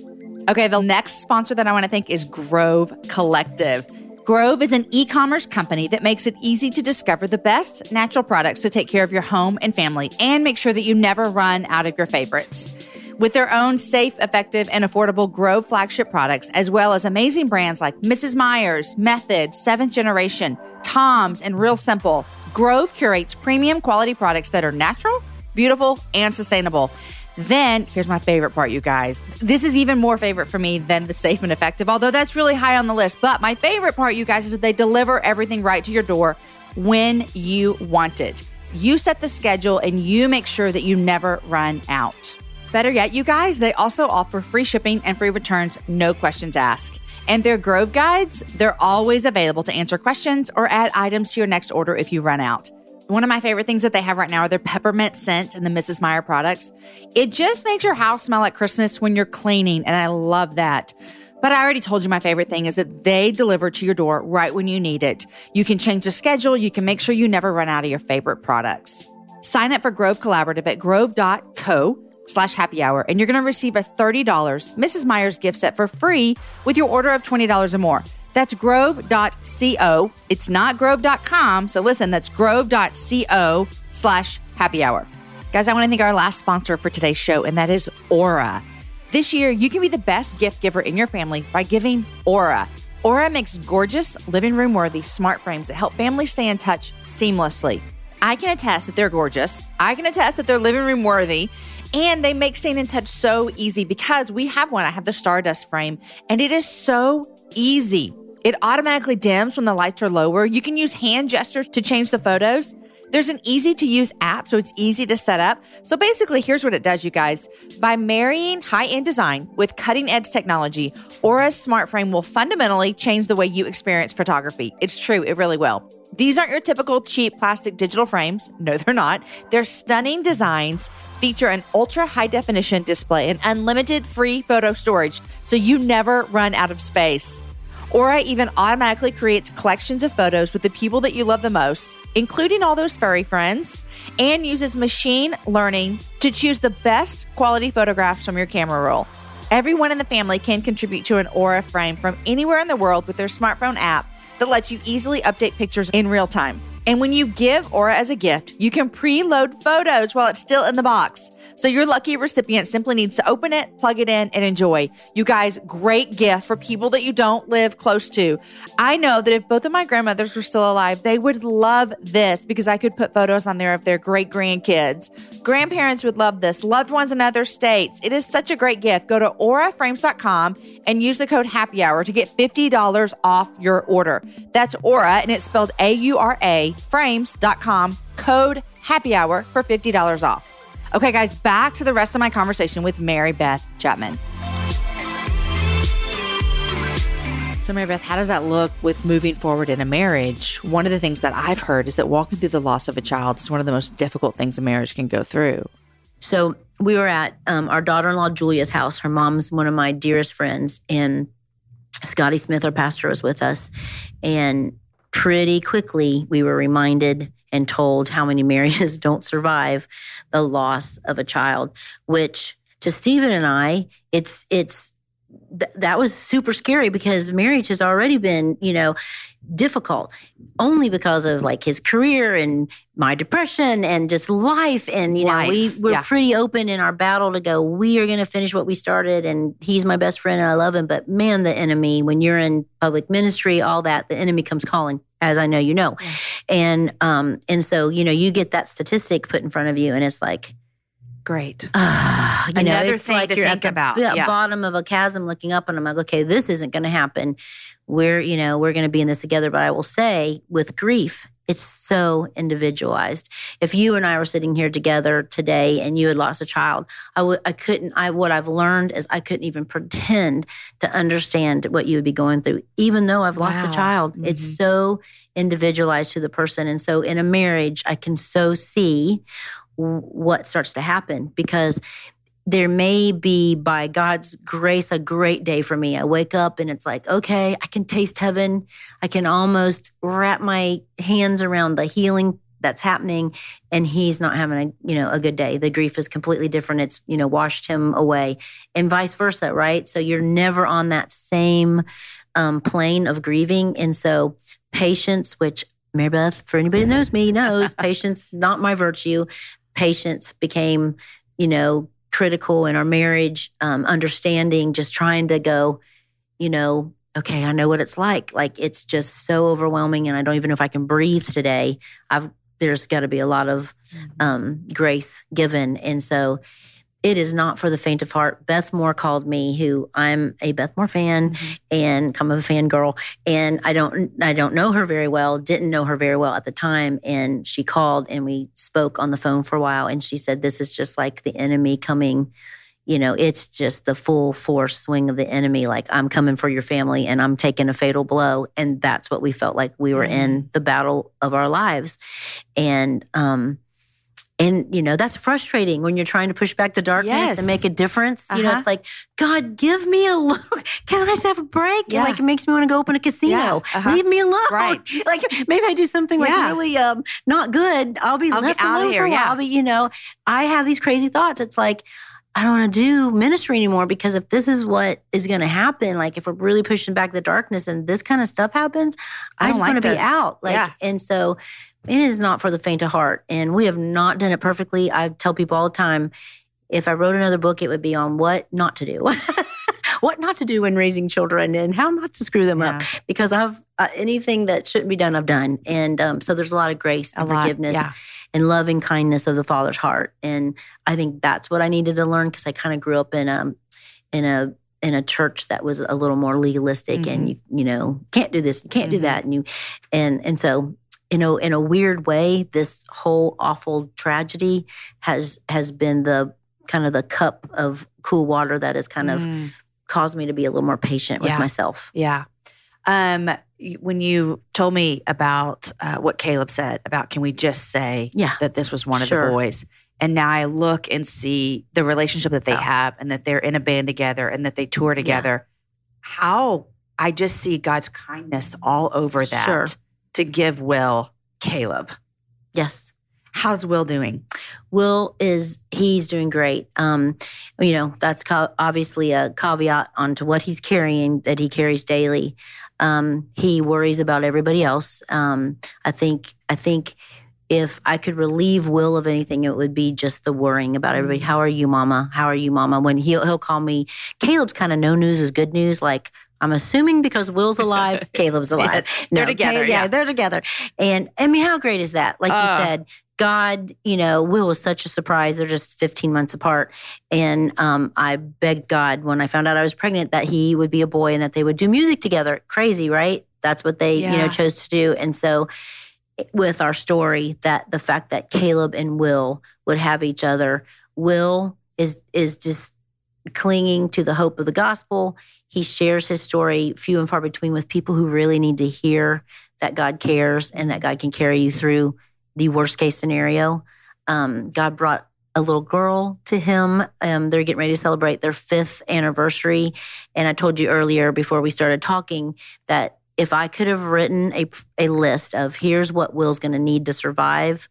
Okay, the next sponsor that I want to thank is Grove Collective. Grove is an e commerce company that makes it easy to discover the best natural products to take care of your home and family and make sure that you never run out of your favorites. With their own safe, effective, and affordable Grove flagship products, as well as amazing brands like Mrs. Meyers, Method, Seventh Generation, Tom's, and Real Simple, Grove curates premium quality products that are natural, beautiful, and sustainable. Then, here's my favorite part, you guys. This is even more favorite for me than the safe and effective, although that's really high on the list. But my favorite part, you guys, is that they deliver everything right to your door when you want it. You set the schedule and you make sure that you never run out. Better yet, you guys, they also offer free shipping and free returns, no questions asked. And their Grove guides, they're always available to answer questions or add items to your next order if you run out. One of my favorite things that they have right now are their peppermint scents and the Mrs. Meyer products. It just makes your house smell like Christmas when you're cleaning, and I love that. But I already told you my favorite thing is that they deliver to your door right when you need it. You can change the schedule, you can make sure you never run out of your favorite products. Sign up for Grove Collaborative at grove.co slash happy hour, and you're going to receive a $30 Mrs. Meyer's gift set for free with your order of $20 or more. That's grove.co. It's not grove.com. So listen, that's grove.co slash happy hour. Guys, I want to thank our last sponsor for today's show, and that is Aura. This year, you can be the best gift giver in your family by giving Aura. Aura makes gorgeous, living room worthy smart frames that help families stay in touch seamlessly. I can attest that they're gorgeous. I can attest that they're living room worthy. And they make staying in touch so easy because we have one. I have the Stardust frame, and it is so easy. It automatically dims when the lights are lower. You can use hand gestures to change the photos. There's an easy to use app, so it's easy to set up. So basically, here's what it does, you guys. By marrying high end design with cutting edge technology, Aura's smart frame will fundamentally change the way you experience photography. It's true, it really will. These aren't your typical cheap plastic digital frames. No, they're not. They're stunning designs, feature an ultra high definition display, and unlimited free photo storage, so you never run out of space. Aura even automatically creates collections of photos with the people that you love the most, including all those furry friends, and uses machine learning to choose the best quality photographs from your camera roll. Everyone in the family can contribute to an Aura frame from anywhere in the world with their smartphone app that lets you easily update pictures in real time. And when you give Aura as a gift, you can preload photos while it's still in the box. So your lucky recipient simply needs to open it, plug it in, and enjoy. You guys, great gift for people that you don't live close to. I know that if both of my grandmothers were still alive, they would love this because I could put photos on there of their great grandkids. Grandparents would love this, loved ones in other states. It is such a great gift. Go to auraframes.com and use the code happy hour to get $50 off your order. That's Aura, and it's spelled A U R A, frames.com, code happy hour for $50 off. Okay, guys, back to the rest of my conversation with Mary Beth Chapman. So, Mary Beth, how does that look with moving forward in a marriage? One of the things that I've heard is that walking through the loss of a child is one of the most difficult things a marriage can go through. So, we were at um, our daughter in law Julia's house. Her mom's one of my dearest friends, and Scotty Smith, our pastor, was with us. And pretty quickly, we were reminded and told how many marriages don't survive the loss of a child, which to Steven and I, it's, it's, th- that was super scary because marriage has already been, you know, difficult only because of like his career and my depression and just life. And, you Life, know, we were yeah. pretty open in our battle to go, we are going to finish what we started. And he's my best friend and I love him. But man, the enemy, when you're in public ministry, all that, the enemy comes calling, as I know you know. And, um, and so, you know, you get that statistic put in front of you and it's like, Great. Ah, you know, Another it's thing like to you're think at the about. Yeah. bottom of a chasm looking up, and I'm like, okay, this isn't going to happen. We're, you know, we're going to be in this together. But I will say, with grief, it's so individualized. If you and I were sitting here together today, and you had lost a child, I would, I couldn't. I what I've learned is I couldn't even pretend to understand what you would be going through, even though I've lost Wow. a child. It's Mhm. so individualized to the person, and so in a marriage, I can so see what starts to happen because there may be by God's grace a great day for me. I wake up and it's like, okay, I can taste heaven. I can almost wrap my hands around the healing that's happening and he's not having a, you know, a good day. The grief is completely different. It's, you know, washed him away and vice versa, right? So you're never on that same um, plane of grieving. And so patience, which Mary Beth, for anybody that knows me, knows patience, not my virtue. Patience became, you know, critical in our marriage, um, understanding, just trying to go, you know, okay, I know what it's like. Like it's just so overwhelming, and I don't even know if I can breathe today. I've there's got to be a lot of um, grace given, and so it is not for the faint of heart. Beth Moore called me, who I'm a Beth Moore fan, and come of a fan girl, and I don't I don't know her very well, didn't know her very well at the time, and she called and we spoke on the phone for a while, and she said, "This is just like the enemy coming." You know, it's just the full force swing of the enemy. Like, I'm coming for your family and I'm taking a fatal blow. And that's what we felt like we were in the battle of our lives. And, um, and you know that's frustrating when you're trying to push back the darkness Yes. and make a difference. You know, Uh-huh. it's like God, give me a look. Can I just have a break? Yeah. Like it makes me want to go open a casino. Yeah. Uh-huh. Leave me alone. Right. Like maybe I do something like really um not good. I'll be I'll left out of alone here, for a while. yeah. I'll be, you know, I have these crazy thoughts. It's like I don't want to do ministry anymore because if this is what is going to happen, like if we're really pushing back the darkness and this kind of stuff happens, I I, just like want to be out. Like, Yeah. and so it is not for the faint of heart. And we have not done it perfectly. I tell people all the time, if I wrote another book, it would be on what not to do. what not to do when raising children and how not to screw them Yeah. up because I've uh, anything that shouldn't be done, I've done. And um, so there's a lot of grace A and lot, forgiveness yeah. and loving kindness of the Father's heart. And I think that's what I needed to learn because I kind of grew up in a in a in a church that was a little more legalistic and you you know can't do this, you can't do Mhm. that, and you and and so you know in a weird way, this whole awful tragedy has has been the kind of the cup of cool water that has kind of Mm. caused me to be a little more patient with Yeah. myself. Yeah. Um, when you told me about uh, what Caleb said about, can we just say Yeah. that this was one of Sure. the boys? And now I look and see the relationship that they Oh. have and that they're in a band together and that they tour together. How I just see God's kindness all over that Sure. To give Will Caleb. Yes. How's Will doing? Will is he's doing great. Um, you know that's co- obviously a caveat onto what he's carrying that he carries daily. Um, he worries about everybody else. Um, I think I think if I could relieve Will of anything, it would be just the worrying about everybody. How are you, Mama? How are you, Mama? When he'll he'll call me, Caleb's kind of no news is good news. Like I'm assuming because Will's alive, Caleb's alive. they're together, Caleb- yeah. they're together. And I mean, how great is that? Like Uh. you said, God, you know, Will was such a surprise. They're just 15 months apart. And um, I begged God when I found out I was pregnant that he would be a boy and that they would do music together. Crazy, right? That's what they, you know, chose to do. And so with our story, that the fact that Caleb and Will would have each other, Will is is just clinging to the hope of the gospel. He shares his story few and far between with people who really need to hear that God cares and that God can carry you through the worst case scenario. Um, God brought a little girl to him. Um, they're getting ready to celebrate their fifth anniversary. And I told you earlier before we started talking that if I could have written a, a list of here's what Will's going to need to survive,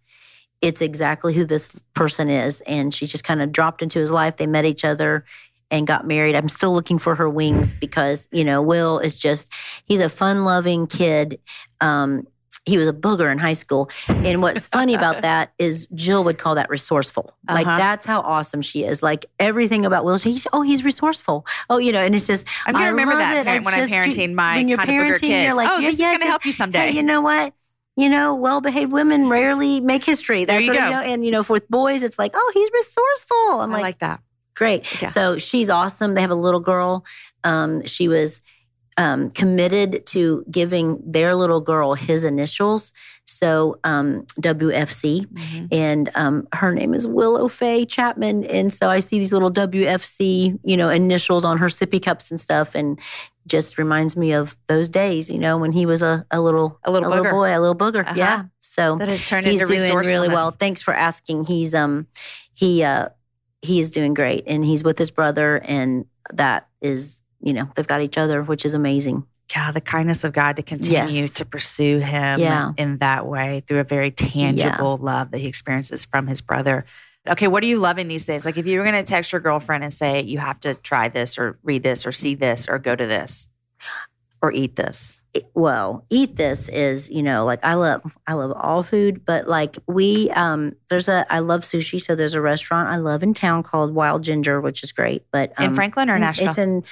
it's exactly who this person is. And she just kind of dropped into his life. They met each other and got married. I'm still looking for her wings because, you know, Will is just, he's a fun loving kid. Um, he was a booger in high school. And what's funny about that is Jill would call that resourceful. Like Uh-huh. that's how awesome she is. Like everything about Will, she's, oh, he's resourceful. Oh, you know, and it's just, I'm going I remember that parent I when I'm parenting my when you're kind of booger kids. you're like, oh, yeah, this yeah, is going to just- help you someday. Hey, you know what? You know, well-behaved women rarely make history. There That's you what go. you know. And you know, for boys, it's like, oh, he's resourceful. I'm I like, like that. great. Yeah. So she's awesome. They have a little girl. Um, she was um, committed to giving their little girl his initials. So um, WFC, Mhm. and um, her name is Willow Faye Chapman. And so I see these little WFC, you know, initials on her sippy cups and stuff, and just reminds me of those days, you know, when he was a, a little A little booger. boy, a little booger. Uh-huh. Yeah. So That has turned he's into doing really well. Thanks for asking. He's um he uh he is doing great, and he's with his brother, and that is you know they've got each other, which is amazing. God, the kindness of God to continue Yes. to pursue him Yeah. in that way through a very tangible love that he experiences from his brother. Okay, what are you loving these days? Like if you were going to text your girlfriend and say you have to try this or read this or see this or go to this or eat this. it- well, eat this is, you know, like I love I love all food, but like we um there's a I love sushi, so there's a restaurant I love in town called Wild Ginger, which is great. But um, in Franklin or Nashville? It's in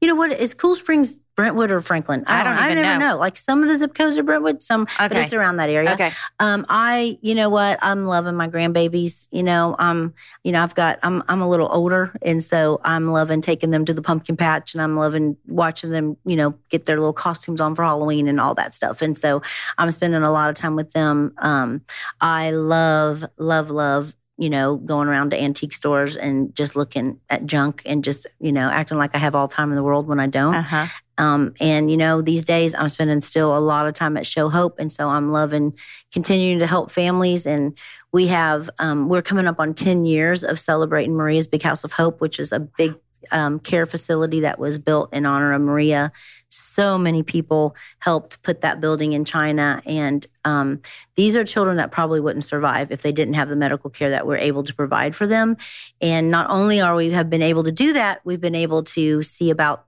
you know what is Cool Springs, Brentwood or Franklin? I don't I even never know. know. Like some of the zip codes are Brentwood, some but it's around that area. okay. Um, I, you know what, I'm loving my grandbabies. You know, um, you know, I've got, I'm, I'm a little older, and so I'm loving taking them to the pumpkin patch, and I'm loving watching them, you know, get their little costumes on for Halloween and all that stuff. And so I'm spending a lot of time with them. Um, I love, love, love. You know, going around to antique stores and just looking at junk and just, you know, acting like I have all time in the world when I don't. Uh-huh. Um, and you know, these days I'm spending still a lot of time at Show Hope, and so I'm loving continuing to help families. And we have um, we're coming up on 10 years of celebrating Maria's Big House of Hope, which is a big um, care facility that was built in honor of Maria. So many people helped put that building in China, and um, these are children that probably wouldn't survive if they didn't have the medical care that we're able to provide for them. And not only are we have been able to do that, we've been able to see about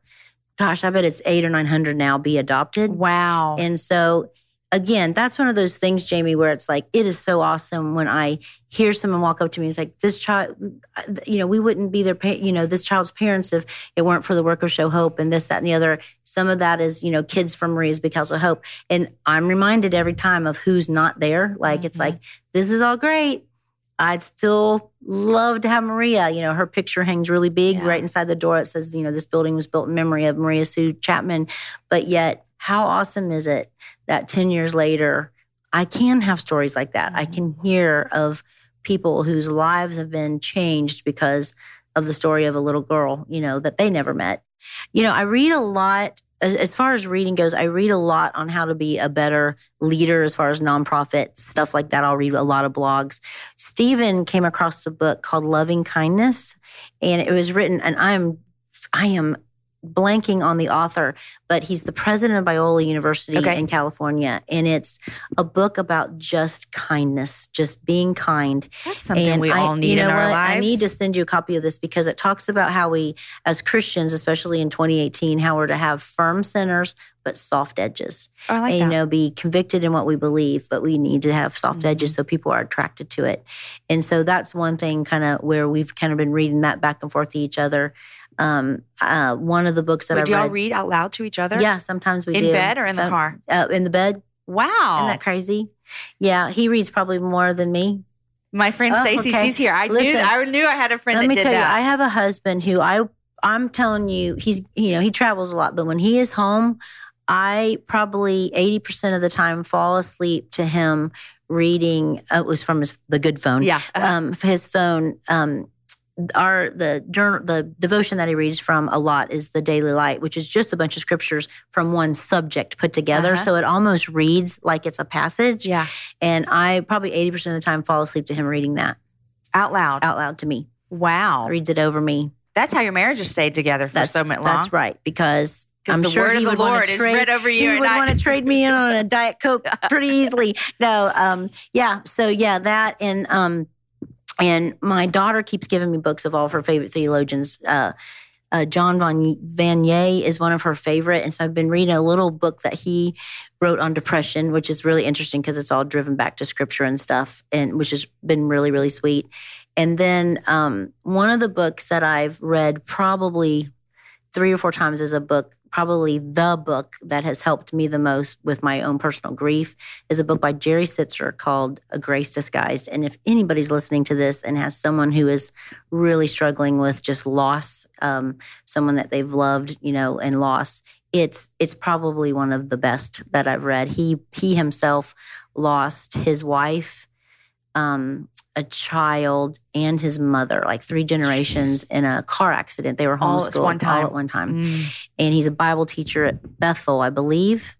gosh, I bet it's eight or 900 now be adopted. Wow. And so again, that's one of those things, Jamie, where it's like, it is so awesome when I hear someone walk up to me and say, this child, you know, we wouldn't be their, pa- you know, this child's parents if it weren't for the work of Show Hope and this, that, and the other. Some of that is, you know, kids from Maria's because of Hope. And I'm reminded every time of who's not there. Like, mm-hmm. it's like, this is all great. I'd still love to have Maria. You know, her picture hangs really big yeah. right inside the door. It says, you know, this building was built in memory of Maria Sue Chapman. But yet, how awesome is it that 10 years later, I can have stories like that? I mm-hmm. can hear of people whose lives have been changed because of the story of a little girl, you know, that they never met. You know, I read a lot as far as reading goes, I read a lot on how to be a better leader as far as nonprofit stuff like that. I'll read a lot of blogs. Steven came across a book called Loving Kindness, and it was written, and I'm I am blanking on the author, but he's the president of Biola University okay. in California. And it's a book about just kindness, just being kind. That's something and we I, all need you know in our what? lives. I need to send you a copy of this because it talks about how we, as Christians, especially in 2018, how we're to have firm centers but soft edges. Oh, I like and, that. You know, be convicted in what we believe, but we need to have soft mm-hmm. edges so people are attracted to it. And so that's one thing kind of where we've kind of been reading that back and forth to each other. Um, uh, one of the books that Would I y'all read, read out loud to each other? Yeah, sometimes we in do. In bed or in so, the car? Uh, in the bed. Wow, isn't that crazy? Yeah, he reads probably more than me. My friend oh, Stacy, okay. she's here. I Listen, knew I knew I had a friend. Let me tell that. you, I have a husband who I I'm telling you, he's you know he travels a lot, but when he is home, I probably 80% of the time fall asleep to him reading. Uh, it was from his the good phone. Yeah, uh-huh. um, his phone. Um, our the journal the devotion that he reads from a lot is the daily light which is just a bunch of scriptures from one subject put together. Uh-huh. so it almost reads like it's a passage. Yeah. And i probably 80% of the time fall asleep to him reading that. Out loud. Out loud to me. Wow. Reads it over me. That's how your marriage has stayed together for that's, so long. that's right. Because I'm the sure word of the Lord is read over you. He would want to trade me in on a Diet Coke pretty easily. No, um, yeah. So yeah, that and um, and my daughter keeps giving me books of all of her favorite theologians. Uh, uh, John Von Vanier is one of her favorite. And so I've been reading a little book that he wrote on depression, which is really interesting because it's all driven back to scripture and stuff, and which has been really, really sweet. And then um, one of the books that I've read probably three or four times is a book probably the book that has helped me the most with my own personal grief is a book by Jerry Sittser called A Grace Disguised. And if anybody's listening to this and has someone who is really struggling with just loss, um, someone that they've loved, you know, and loss, it's it's probably one of the best that I've read. He he himself lost his wife um, a child and his mother, like three generations Jeez. in a car accident. They were homeschooled all, at, all at one time. Mm. And he's a Bible teacher at Bethel, I believe.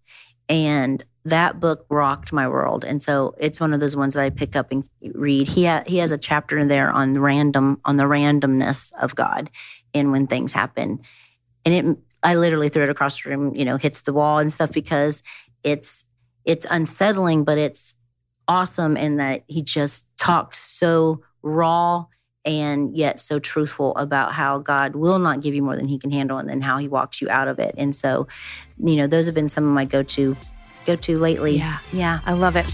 And that book rocked my world. And so it's one of those ones that I pick up and read. He ha- he has a chapter in there on random on the randomness of God and when things happen. And it I literally threw it across the room, you know, hits the wall and stuff because it's it's unsettling, but it's awesome in that he just talks so raw and yet so truthful about how God will not give you more than he can handle and then how he walks you out of it. And so, you know, those have been some of my go-to go-to lately. Yeah. Yeah. I love it.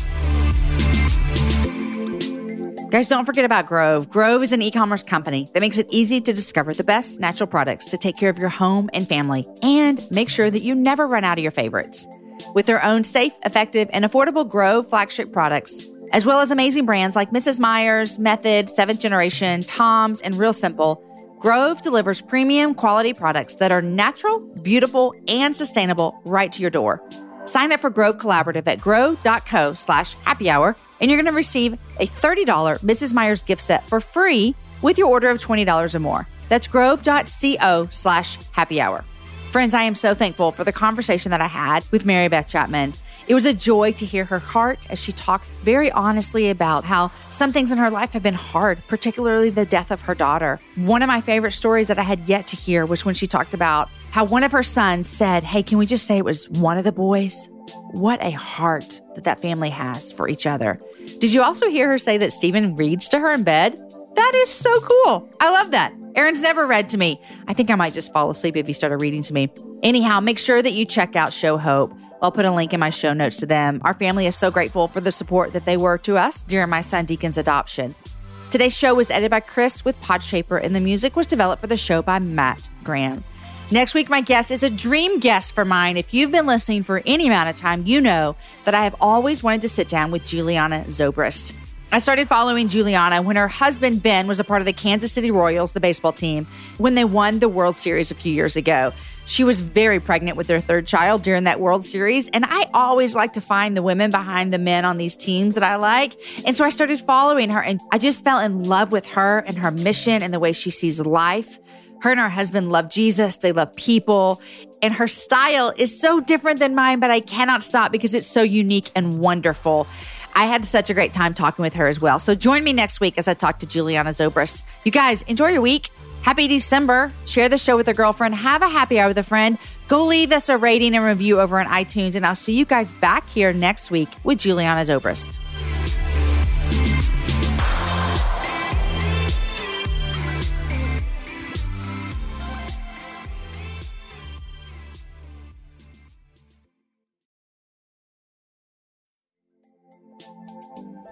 Guys, don't forget about Grove. Grove is an e commerce company that makes it easy to discover the best natural products to take care of your home and family and make sure that you never run out of your favorites with their own safe, effective, and affordable Grove flagship products, as well as amazing brands like Mrs. Meyers, Method, Seventh Generation, Tom's, and Real Simple. Grove delivers premium quality products that are natural, beautiful, and sustainable right to your door. Sign up for Grove Collaborative at grove.co slash happy hour, and you're going to receive a $30 Mrs. Meyers gift set for free with your order of $20 or more. That's grove.co slash happy hour. Friends, I am so thankful for the conversation that I had with Mary Beth Chapman. It was a joy to hear her heart as she talked very honestly about how some things in her life have been hard, particularly the death of her daughter. One of my favorite stories that I had yet to hear was when she talked about how one of her sons said, Hey, can we just say it was one of the boys? What a heart that that family has for each other. Did you also hear her say that Steven reads to her in bed? That is so cool. I love that. Aaron's never read to me. I think I might just fall asleep if he started reading to me. Anyhow, make sure that you check out Show Hope. I'll put a link in my show notes to them. Our family is so grateful for the support that they were to us during my son Deacon's adoption. Today's show was edited by Chris with Podshaper, and the music was developed for the show by Matt Graham. Next week, my guest is a dream guest for mine. If you've been listening for any amount of time, you know that I have always wanted to sit down with Juliana Zobrist. I started following Juliana when her husband Ben was a part of the Kansas City Royals, the baseball team, when they won the World Series a few years ago. She was very pregnant with their third child during that World Series. And I always like to find the women behind the men on these teams that I like. And so I started following her and I just fell in love with her and her mission and the way she sees life. Her and her husband love Jesus, they love people, and her style is so different than mine, but I cannot stop because it's so unique and wonderful. I had such a great time talking with her as well. So join me next week as I talk to Juliana Zobrist. You guys, enjoy your week. Happy December. Share the show with a girlfriend. Have a happy hour with a friend. Go leave us a rating and review over on iTunes. And I'll see you guys back here next week with Juliana Zobrist.